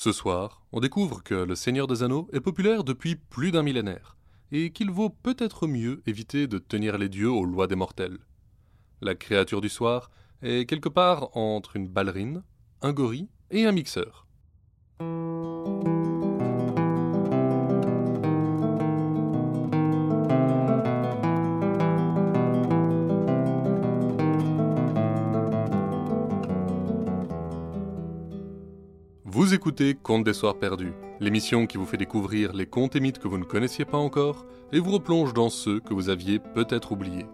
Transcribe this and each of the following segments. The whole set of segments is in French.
Ce soir, on découvre que le Seigneur des Anneaux est populaire depuis plus d'un millénaire, et qu'il vaut peut-être mieux éviter de tenir les dieux aux lois des mortels. La créature du soir est quelque part entre une ballerine, un gorille et un mixeur. Vous écoutez Contes des Soirs Perdus, l'émission qui vous fait découvrir les contes et mythes que vous ne connaissiez pas encore et vous replonge dans ceux que vous aviez peut-être oubliés.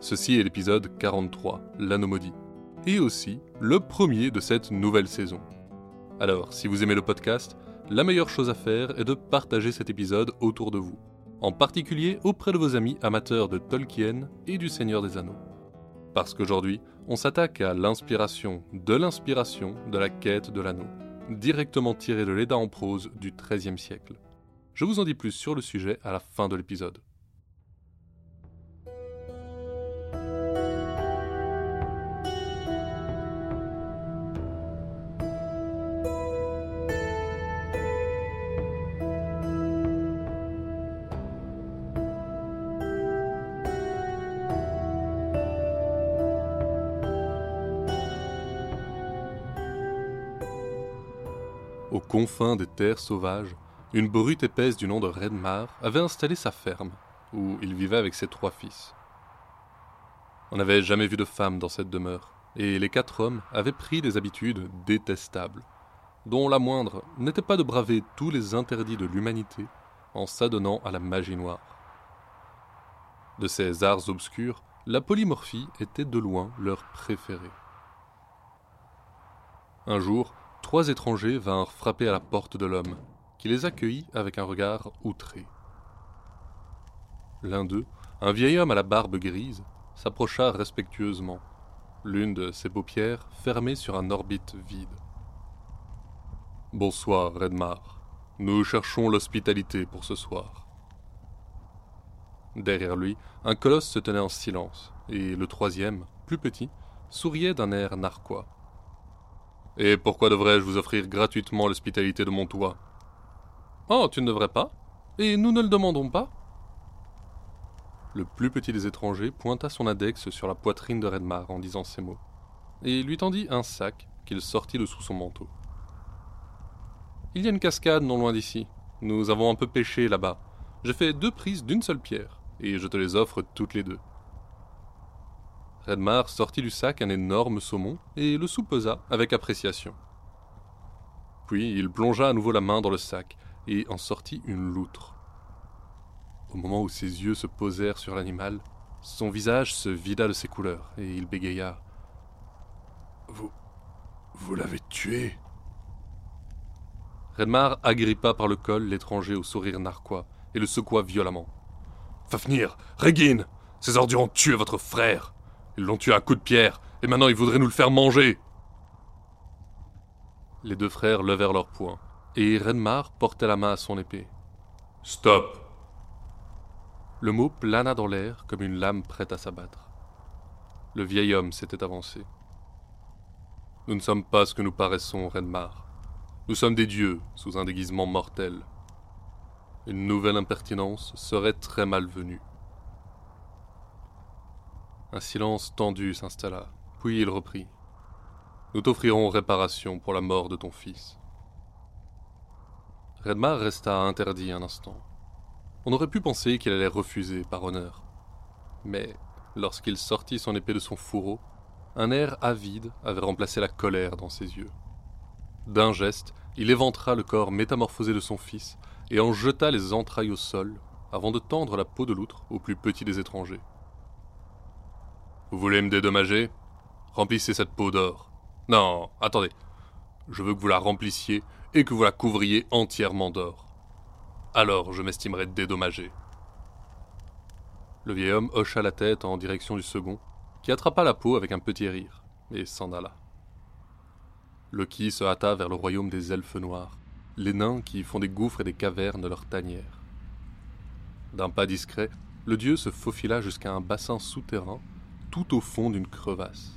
Ceci est l'épisode 43, l'Anomodie, et aussi le premier de cette nouvelle saison. Alors, si vous aimez le podcast, la meilleure chose à faire est de partager cet épisode autour de vous, en particulier auprès de vos amis amateurs de Tolkien et du Seigneur des Anneaux. Parce qu'aujourd'hui, on s'attaque à l'inspiration de l'inspiration de la quête de l'anneau, directement tirée de l'Eda en prose du XIIIe siècle. Je vous en dis plus sur le sujet à la fin de l'épisode. Aux confins des terres sauvages, une brute épaisse du nom de Redmar avait installé sa ferme, où il vivait avec ses trois fils. On n'avait jamais vu de femme dans cette demeure, et les quatre hommes avaient pris des habitudes détestables, dont la moindre n'était pas de braver tous les interdits de l'humanité en s'adonnant à la magie noire. De ces arts obscurs, la polymorphie était de loin leur préférée. Un jour, trois étrangers vinrent frapper à la porte de l'homme, qui les accueillit avec un regard outré. L'un d'eux, un vieil homme à la barbe grise, s'approcha respectueusement, l'une de ses paupières fermée sur un orbite vide. Bonsoir, Redmar. Nous cherchons l'hospitalité pour ce soir. Derrière lui, un colosse se tenait en silence, et le troisième, plus petit, souriait d'un air narquois. Et pourquoi devrais-je vous offrir gratuitement l'hospitalité de mon toit? Oh, tu ne devrais pas Et nous ne le demandons pas Le plus petit des étrangers pointa son index sur la poitrine de Redmar en disant ces mots, et lui tendit un sac qu'il sortit de sous son manteau. Il y a une cascade non loin d'ici. Nous avons un peu pêché là-bas. J'ai fait deux prises d'une seule pierre, et je te les offre toutes les deux. Redmar sortit du sac un énorme saumon et le soupesa avec appréciation. Puis il plongea à nouveau la main dans le sac et en sortit une loutre. Au moment où ses yeux se posèrent sur l'animal, son visage se vida de ses couleurs et il bégaya. Vous. Vous l'avez tué? Redmar agrippa par le col l'étranger au sourire narquois et le secoua violemment. Fafnir Régine Ces ordures ont tué votre frère ils l'ont tué à coups de pierre, et maintenant ils voudraient nous le faire manger. Les deux frères levèrent leurs poings, et Renmar portait la main à son épée. Stop Le mot plana dans l'air comme une lame prête à s'abattre. Le vieil homme s'était avancé. Nous ne sommes pas ce que nous paraissons, Renmar. Nous sommes des dieux sous un déguisement mortel. Une nouvelle impertinence serait très malvenue. Un silence tendu s'installa, puis il reprit. Nous t'offrirons réparation pour la mort de ton fils. Redmar resta interdit un instant. On aurait pu penser qu'il allait refuser par honneur. Mais lorsqu'il sortit son épée de son fourreau, un air avide avait remplacé la colère dans ses yeux. D'un geste, il éventra le corps métamorphosé de son fils et en jeta les entrailles au sol avant de tendre la peau de l'outre au plus petit des étrangers. Vous voulez me dédommager? Remplissez cette peau d'or. Non, attendez. Je veux que vous la remplissiez et que vous la couvriez entièrement d'or. Alors je m'estimerai dédommagé. Le vieil homme hocha la tête en direction du second, qui attrapa la peau avec un petit rire, et s'en alla. Loki se hâta vers le royaume des elfes noirs, les nains qui font des gouffres et des cavernes de leur tanière. D'un pas discret, le dieu se faufila jusqu'à un bassin souterrain tout au fond d'une crevasse,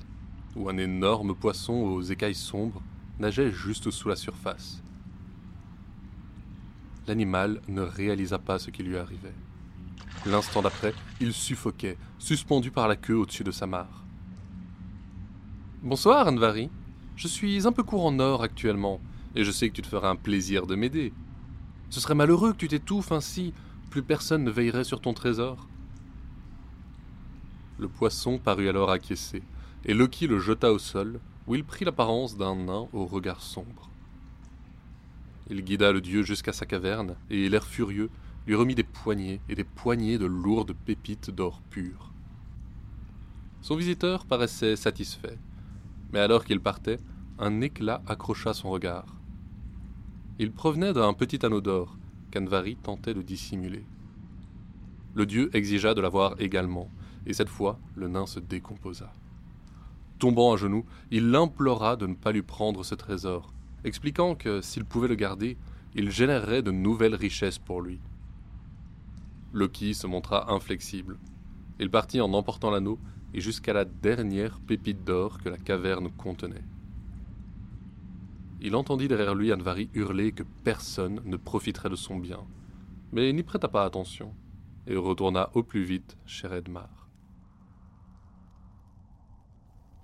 où un énorme poisson aux écailles sombres nageait juste sous la surface. L'animal ne réalisa pas ce qui lui arrivait. L'instant d'après, il suffoquait, suspendu par la queue au-dessus de sa mare. Bonsoir, Anvari. Je suis un peu court en or actuellement, et je sais que tu te feras un plaisir de m'aider. Ce serait malheureux que tu t'étouffes ainsi, plus personne ne veillerait sur ton trésor. Le poisson parut alors acquiescer, et Loki le jeta au sol, où il prit l'apparence d'un nain au regard sombre. Il guida le dieu jusqu'à sa caverne, et l'air furieux lui remit des poignées et des poignées de lourdes pépites d'or pur. Son visiteur paraissait satisfait, mais alors qu'il partait, un éclat accrocha son regard. Il provenait d'un petit anneau d'or qu'Anvari tentait de dissimuler. Le dieu exigea de l'avoir également, et cette fois le nain se décomposa. Tombant à genoux, il l'implora de ne pas lui prendre ce trésor, expliquant que s'il pouvait le garder, il générerait de nouvelles richesses pour lui. Loki se montra inflexible. Il partit en emportant l'anneau et jusqu'à la dernière pépite d'or que la caverne contenait. Il entendit derrière lui Anvari hurler que personne ne profiterait de son bien, mais n'y prêta pas attention et retourna au plus vite chez Redmar.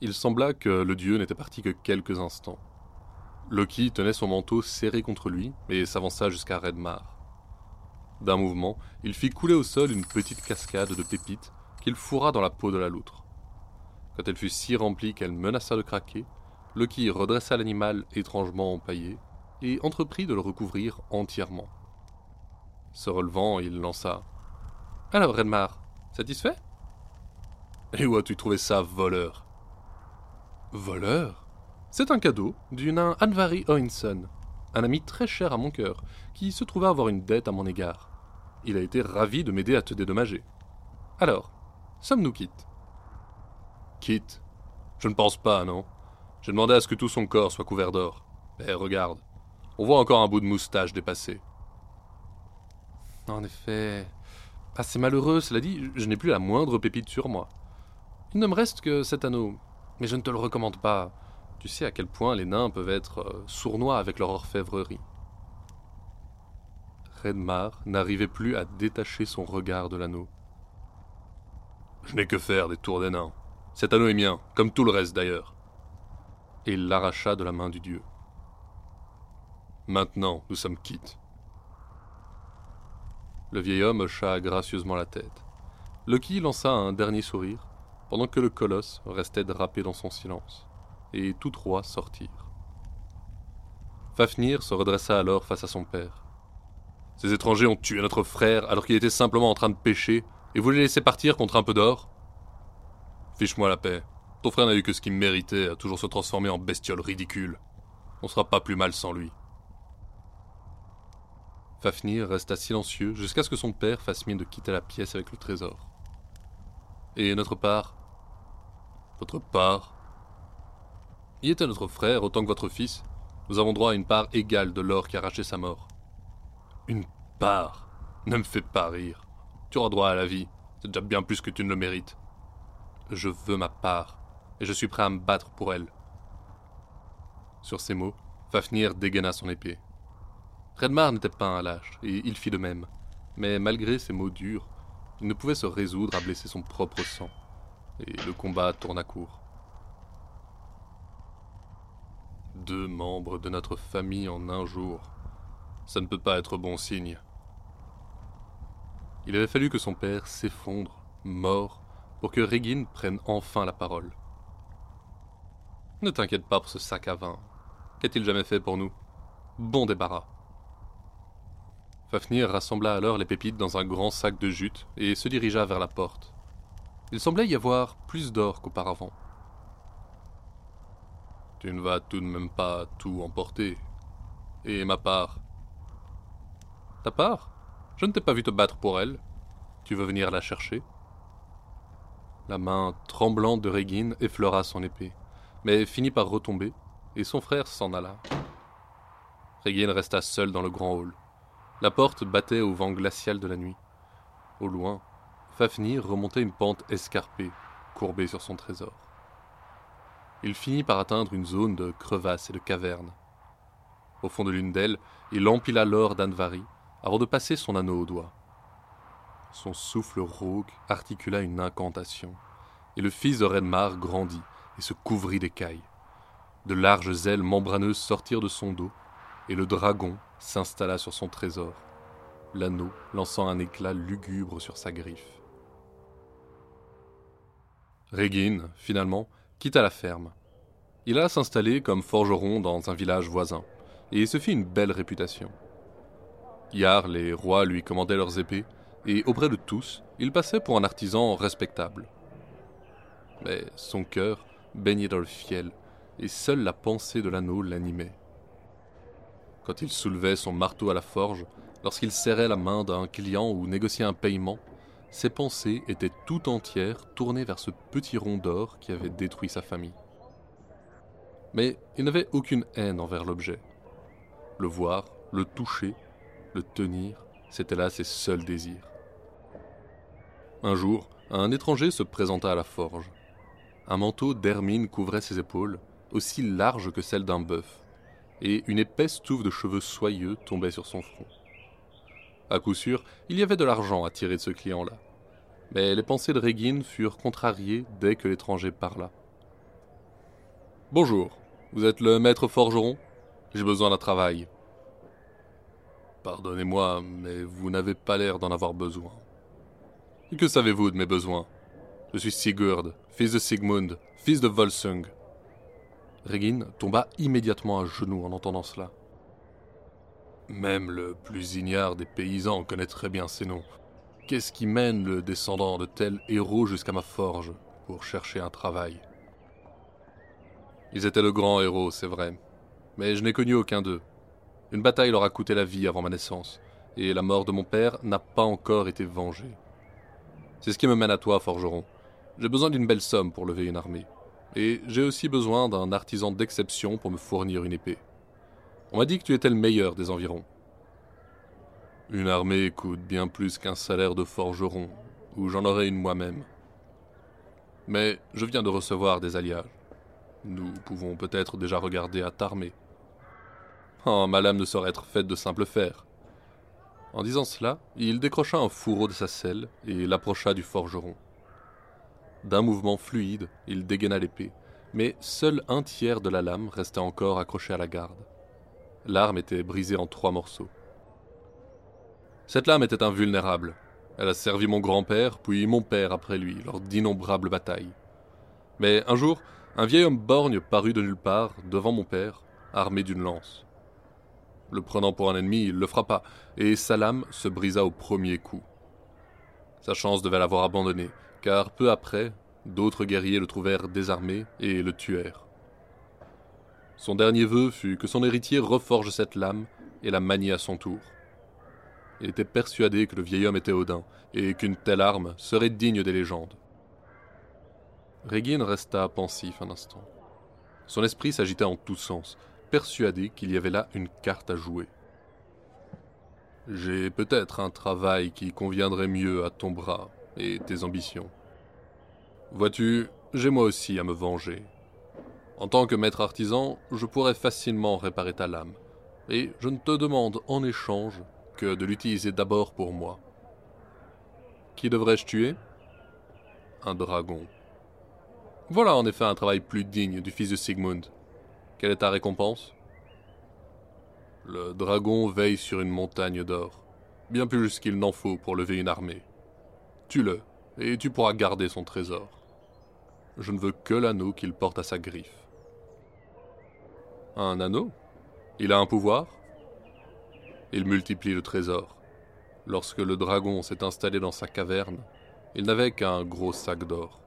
Il sembla que le dieu n'était parti que quelques instants. Loki tenait son manteau serré contre lui et s'avança jusqu'à Redmar. D'un mouvement, il fit couler au sol une petite cascade de pépites qu'il fourra dans la peau de la loutre. Quand elle fut si remplie qu'elle menaça de craquer, Loki redressa l'animal étrangement empaillé et entreprit de le recouvrir entièrement. Se relevant, il lança Alors, Redmar, satisfait? Et où as-tu trouvé ça, voleur? Voleur C'est un cadeau du nain Anvari Oinson, un ami très cher à mon cœur, qui se trouvait avoir une dette à mon égard. Il a été ravi de m'aider à te dédommager. Alors, sommes-nous quittes? Quitte Je ne pense pas, non j'ai demandé à ce que tout son corps soit couvert d'or. Eh, regarde, on voit encore un bout de moustache dépassé. En effet. Assez malheureux, cela dit, je n'ai plus la moindre pépite sur moi. Il ne me reste que cet anneau, mais je ne te le recommande pas. Tu sais à quel point les nains peuvent être euh, sournois avec leur orfèvrerie. Redmar n'arrivait plus à détacher son regard de l'anneau. Je n'ai que faire des tours des nains. Cet anneau est mien, comme tout le reste d'ailleurs et l'arracha de la main du dieu. Maintenant, nous sommes quittes. Le vieil homme hocha gracieusement la tête. Loki lança un dernier sourire, pendant que le colosse restait drapé dans son silence, et tous trois sortirent. Fafnir se redressa alors face à son père. Ces étrangers ont tué notre frère alors qu'il était simplement en train de pêcher, et vous les laissez partir contre un peu d'or? Fiche-moi la paix. Ton frère n'a eu que ce qu'il méritait à toujours se transformer en bestiole ridicule. On sera pas plus mal sans lui. Fafnir resta silencieux jusqu'à ce que son père fasse mine de quitter la pièce avec le trésor. Et notre part Votre part Y était notre frère autant que votre fils. Nous avons droit à une part égale de l'or qui a arraché sa mort. Une part Ne me fais pas rire. Tu auras droit à la vie. C'est déjà bien plus que tu ne le mérites. Je veux ma part et je suis prêt à me battre pour elle. Sur ces mots, Fafnir dégaina son épée. Redmar n'était pas un lâche, et il fit de même. Mais malgré ces mots durs, il ne pouvait se résoudre à blesser son propre sang, et le combat tourna court. Deux membres de notre famille en un jour, ça ne peut pas être bon signe. Il avait fallu que son père s'effondre, mort, pour que Régine prenne enfin la parole. Ne t'inquiète pas pour ce sac à vin. Qu'a-t-il jamais fait pour nous? Bon débarras. Fafnir rassembla alors les pépites dans un grand sac de jute et se dirigea vers la porte. Il semblait y avoir plus d'or qu'auparavant. Tu ne vas tout de même pas tout emporter. Et ma part Ta part? Je ne t'ai pas vu te battre pour elle. Tu veux venir la chercher? La main tremblante de Régine effleura son épée mais finit par retomber, et son frère s'en alla. Régine resta seule dans le grand hall. La porte battait au vent glacial de la nuit. Au loin, Fafnir remontait une pente escarpée, courbée sur son trésor. il finit par atteindre une zone de crevasses et de cavernes. Au fond de l'une d'elles, il empila l'or d'Anvari avant de passer son anneau au doigt. Son souffle rauque articula une incantation, et le fils de Redmar grandit et se couvrit d'écailles. De larges ailes membraneuses sortirent de son dos, et le dragon s'installa sur son trésor, l'anneau lançant un éclat lugubre sur sa griffe. Régine, finalement, quitta la ferme. Il alla s'installer comme forgeron dans un village voisin, et se fit une belle réputation. Yar, les rois lui commandaient leurs épées, et auprès de tous, il passait pour un artisan respectable. Mais son cœur baignait dans le fiel, et seule la pensée de l'anneau l'animait. Quand il soulevait son marteau à la forge, lorsqu'il serrait la main d'un client ou négociait un paiement, ses pensées étaient tout entières tournées vers ce petit rond d'or qui avait détruit sa famille. Mais il n'avait aucune haine envers l'objet. Le voir, le toucher, le tenir, c'était là ses seuls désirs. Un jour, un étranger se présenta à la forge. Un manteau d'hermine couvrait ses épaules, aussi large que celle d'un bœuf, et une épaisse touffe de cheveux soyeux tombait sur son front. À coup sûr, il y avait de l'argent à tirer de ce client-là. Mais les pensées de Régine furent contrariées dès que l'étranger parla. Bonjour, vous êtes le maître forgeron? J'ai besoin d'un travail. Pardonnez-moi, mais vous n'avez pas l'air d'en avoir besoin. Et que savez-vous de mes besoins? Je suis Sigurd, fils de Sigmund, fils de Volsung. Régine tomba immédiatement à genoux en entendant cela. Même le plus ignare des paysans connaît très bien ces noms. Qu'est-ce qui mène le descendant de tels héros jusqu'à ma forge pour chercher un travail? Ils étaient de grands héros, c'est vrai, mais je n'ai connu aucun d'eux. Une bataille leur a coûté la vie avant ma naissance, et la mort de mon père n'a pas encore été vengée. C'est ce qui me mène à toi, forgeron. J'ai besoin d'une belle somme pour lever une armée, et j'ai aussi besoin d'un artisan d'exception pour me fournir une épée. On m'a dit que tu étais le meilleur des environs. Une armée coûte bien plus qu'un salaire de forgeron, ou j'en aurais une moi-même. Mais je viens de recevoir des alliages. Nous pouvons peut-être déjà regarder à t'armer. Oh, ma lame ne saurait être faite de simple fer. En disant cela, il décrocha un fourreau de sa selle et l'approcha du forgeron. D'un mouvement fluide, il dégaina l'épée, mais seul un tiers de la lame restait encore accroché à la garde. L'arme était brisée en trois morceaux. Cette lame était invulnérable. Elle a servi mon grand-père, puis mon père après lui, lors d'innombrables batailles. Mais un jour, un vieil homme borgne parut de nulle part, devant mon père, armé d'une lance. Le prenant pour un ennemi, il le frappa, et sa lame se brisa au premier coup. Sa chance devait l'avoir abandonné, car peu après, d'autres guerriers le trouvèrent désarmé et le tuèrent. Son dernier vœu fut que son héritier reforge cette lame et la manie à son tour. Était persuadé que le vieil homme était Odin, et qu'une telle arme serait digne des légendes. Régine resta pensif un instant. Son esprit s'agitait en tous sens, persuadé qu'il y avait là une carte à jouer. J'ai peut-être un travail qui conviendrait mieux à ton bras et tes ambitions. Vois-tu, j'ai moi aussi à me venger, en tant que maître artisan, je pourrais facilement réparer ta lame, et je ne te demande en échange que de l'utiliser d'abord pour moi. Qui devrais-je tuer? Un dragon. Voilà en effet un travail plus digne du fils de Sigmund. Quelle est ta récompense? Le dragon veille sur une montagne d'or, bien plus qu'il n'en faut pour lever une armée. Tue-le, et tu pourras garder son trésor. Je ne veux que l'anneau qu'il porte à sa griffe. Un anneau? Il a un pouvoir? Il multiplie le trésor. Lorsque le dragon s'est installé dans sa caverne, il n'avait qu'un gros sac d'or.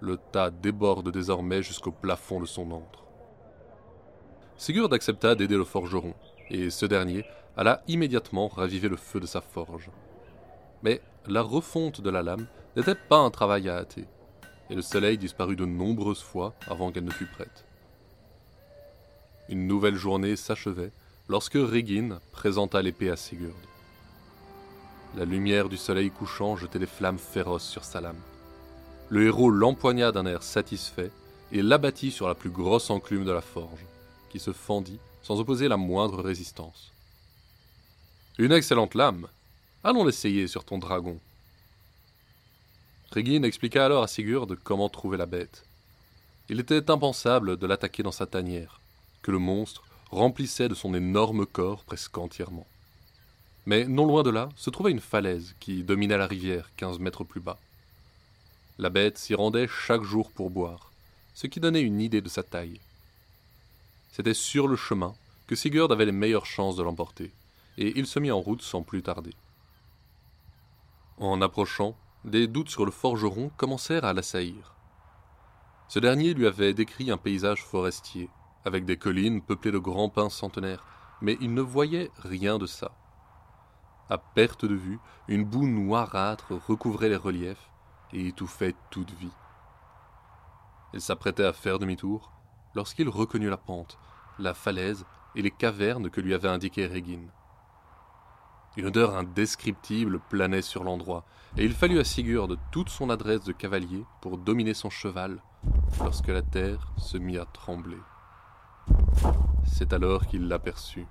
Le tas déborde désormais jusqu'au plafond de son antre. Sigurd accepta d'aider le forgeron, et ce dernier alla immédiatement raviver le feu de sa forge. Mais la refonte de la lame n'était pas un travail à hâter, et le soleil disparut de nombreuses fois avant qu'elle ne fût prête. Une nouvelle journée s'achevait lorsque Régine présenta l'épée à Sigurd. La lumière du soleil couchant jetait des flammes féroces sur sa lame. Le héros l'empoigna d'un air satisfait et l'abattit sur la plus grosse enclume de la forge, qui se fendit sans opposer la moindre résistance. Une excellente lame. Allons l'essayer sur ton dragon. Régine expliqua alors à Sigurd comment trouver la bête. Il était impensable de l'attaquer dans sa tanière, que le monstre remplissait de son énorme corps presque entièrement. Mais non loin de là se trouvait une falaise qui dominait la rivière quinze mètres plus bas. La bête s'y rendait chaque jour pour boire, ce qui donnait une idée de sa taille. C'était sur le chemin que Sigurd avait les meilleures chances de l'emporter, et il se mit en route sans plus tarder. En approchant, des doutes sur le forgeron commencèrent à l'assaillir. Ce dernier lui avait décrit un paysage forestier, avec des collines peuplées de grands pins centenaires, mais il ne voyait rien de ça. À perte de vue, une boue noirâtre recouvrait les reliefs et étouffait toute vie. Il s'apprêtait à faire demi-tour lorsqu'il reconnut la pente, la falaise et les cavernes que lui avait indiquées Régine. Une odeur indescriptible planait sur l'endroit, et il fallut à Sigurd toute son adresse de cavalier pour dominer son cheval, lorsque la terre se mit à trembler. C'est alors qu'il l'aperçut.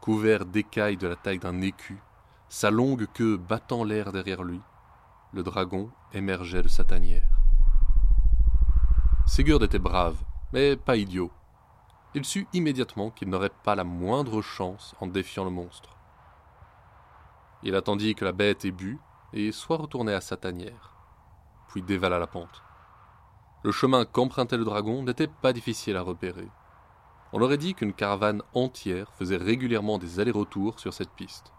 Couvert d'écailles de la taille d'un écu, sa longue queue battant l'air derrière lui, le dragon émergeait de sa tanière. Sigurd était brave, mais pas idiot. Il sut immédiatement qu'il n'aurait pas la moindre chance en défiant le monstre. Il attendit que la bête ait bu et soit retourné à sa tanière, puis dévala la pente. Le chemin qu'empruntait le dragon n'était pas difficile à repérer. On aurait dit qu'une caravane entière faisait régulièrement des allers-retours sur cette piste.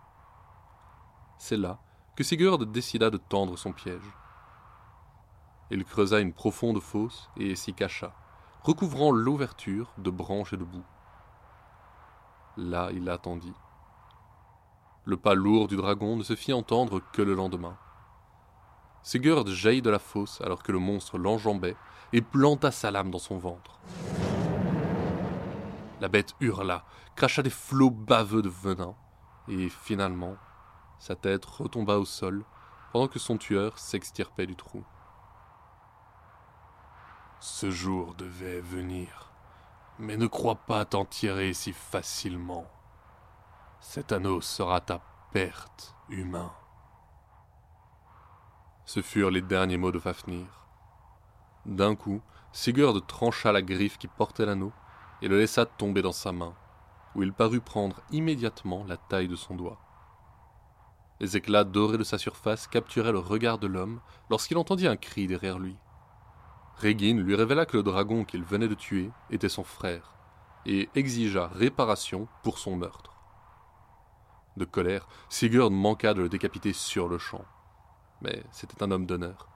C'est là que Sigurd décida de tendre son piège. Il creusa une profonde fosse et s'y cacha, recouvrant l'ouverture de branches et de boue. Là, il attendit. Le pas lourd du dragon ne se fit entendre que le lendemain. Sigurd jaillit de la fosse alors que le monstre l'enjambait et planta sa lame dans son ventre. La bête hurla, cracha des flots baveux de venin, et finalement, sa tête retomba au sol pendant que son tueur s'extirpait du trou. Ce jour devait venir, mais ne crois pas t'en tirer si facilement. Cet anneau sera ta perte, humain. Ce furent les derniers mots de Fafnir. D'un coup, Sigurd trancha la griffe qui portait l'anneau et le laissa tomber dans sa main, où il parut prendre immédiatement la taille de son doigt. Les éclats dorés de sa surface capturaient le regard de l'homme lorsqu'il entendit un cri derrière lui. Régine lui révéla que le dragon qu'il venait de tuer était son frère, et exigea réparation pour son meurtre. De colère, Sigurd manqua de le décapiter sur le champ. Mais c'était un homme d'honneur.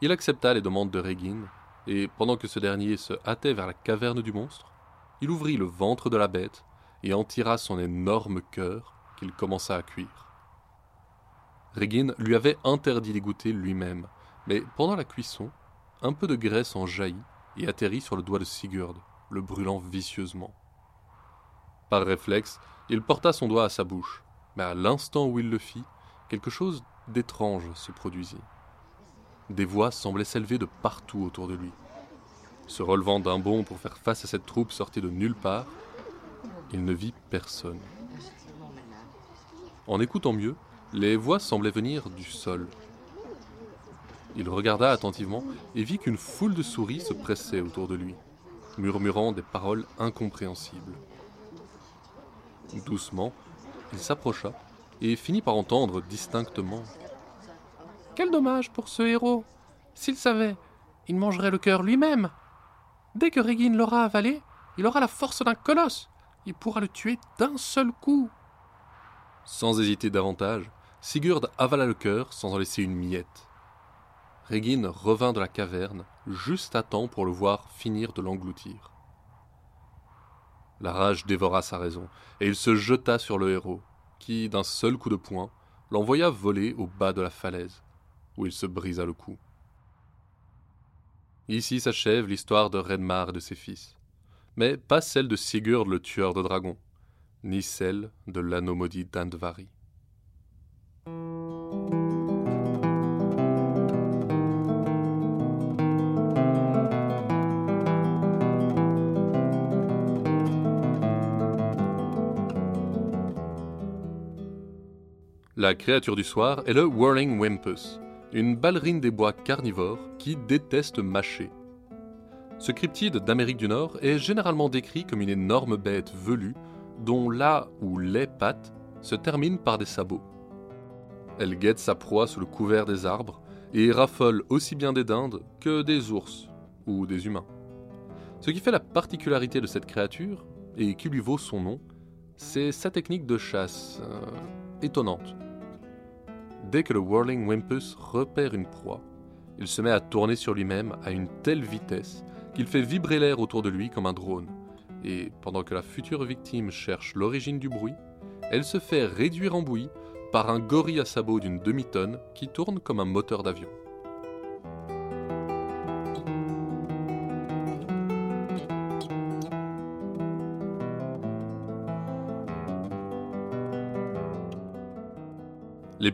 Il accepta les demandes de Régine, et pendant que ce dernier se hâtait vers la caverne du monstre, il ouvrit le ventre de la bête et en tira son énorme cœur qu'il commença à cuire. Régine lui avait interdit d'y goûter lui-même, mais pendant la cuisson, un peu de graisse en jaillit et atterrit sur le doigt de Sigurd, le brûlant vicieusement. Par réflexe, il porta son doigt à sa bouche, mais à l'instant où il le fit, quelque chose d'étrange se produisit. Des voix semblaient s'élever de partout autour de lui. Se relevant d'un bond pour faire face à cette troupe sortie de nulle part, il ne vit personne. En écoutant mieux, les voix semblaient venir du sol. Il regarda attentivement et vit qu'une foule de souris se pressait autour de lui, murmurant des paroles incompréhensibles. Doucement, il s'approcha et finit par entendre distinctement. Quel dommage pour ce héros. S'il savait, il mangerait le cœur lui-même. Dès que Régine l'aura avalé, il aura la force d'un colosse. Il pourra le tuer d'un seul coup. Sans hésiter davantage, Sigurd avala le cœur sans en laisser une miette. Régine revint de la caverne juste à temps pour le voir finir de l'engloutir. La rage dévora sa raison, et il se jeta sur le héros, qui, d'un seul coup de poing, l'envoya voler au bas de la falaise, où il se brisa le cou. Ici s'achève l'histoire de Redmar et de ses fils, mais pas celle de Sigurd le tueur de dragons, ni celle de l'anneau maudit d'Andvari. La créature du soir est le Whirling Wimpus, une ballerine des bois carnivores qui déteste mâcher. Ce cryptide d'Amérique du Nord est généralement décrit comme une énorme bête velue dont la ou les pattes se terminent par des sabots. Elle guette sa proie sous le couvert des arbres et raffole aussi bien des dindes que des ours ou des humains. Ce qui fait la particularité de cette créature, et qui lui vaut son nom, c'est sa technique de chasse euh, étonnante. Dès que le Whirling Wimpus repère une proie, il se met à tourner sur lui-même à une telle vitesse qu'il fait vibrer l'air autour de lui comme un drone. Et pendant que la future victime cherche l'origine du bruit, elle se fait réduire en bouillie par un gorille à sabot d'une demi-tonne qui tourne comme un moteur d'avion.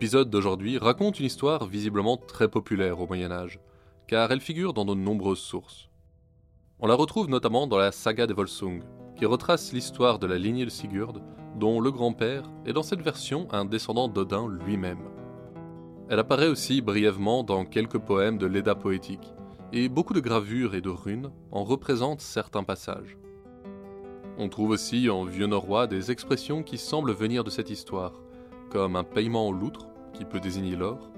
L'épisode d'aujourd'hui raconte une histoire visiblement très populaire au Moyen Âge, car elle figure dans de nombreuses sources. On la retrouve notamment dans la saga de Volsung, qui retrace l'histoire de la lignée de Sigurd, dont le grand-père est dans cette version un descendant d'Odin lui-même. Elle apparaît aussi brièvement dans quelques poèmes de l'Edda poétique, et beaucoup de gravures et de runes en représentent certains passages. On trouve aussi en vieux norrois des expressions qui semblent venir de cette histoire, comme un paiement en loutre, qui peut désigner l'or,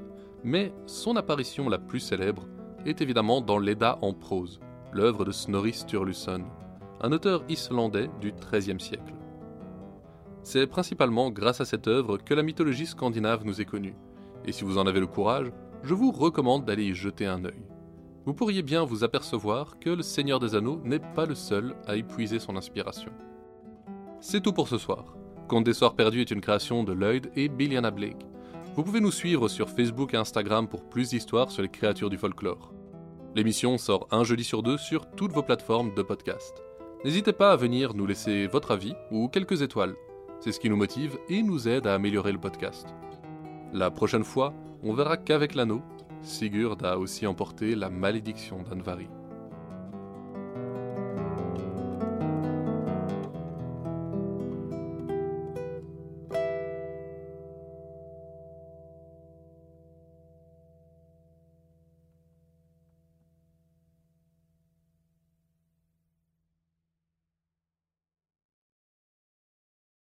mais son apparition la plus célèbre est évidemment dans l'Edda en prose, l'œuvre de Snorri Sturluson, un auteur islandais du XIIIe siècle. C'est principalement grâce à cette œuvre que la mythologie scandinave nous est connue, et si vous en avez le courage, je vous recommande d'aller y jeter un œil. Vous pourriez bien vous apercevoir que le Seigneur des Anneaux n'est pas le seul à épuiser son inspiration. C'est tout pour ce soir. Conte des Soirs Perdus est une création de Lloyd et Billiana Blake. Vous pouvez nous suivre sur Facebook et Instagram pour plus d'histoires sur les créatures du folklore. L'émission sort un jeudi sur deux sur toutes vos plateformes de podcast. N'hésitez pas à venir nous laisser votre avis ou quelques étoiles. C'est ce qui nous motive et nous aide à améliorer le podcast. La prochaine fois, on verra qu'avec l'anneau, Sigurd a aussi emporté la malédiction d'Anvari.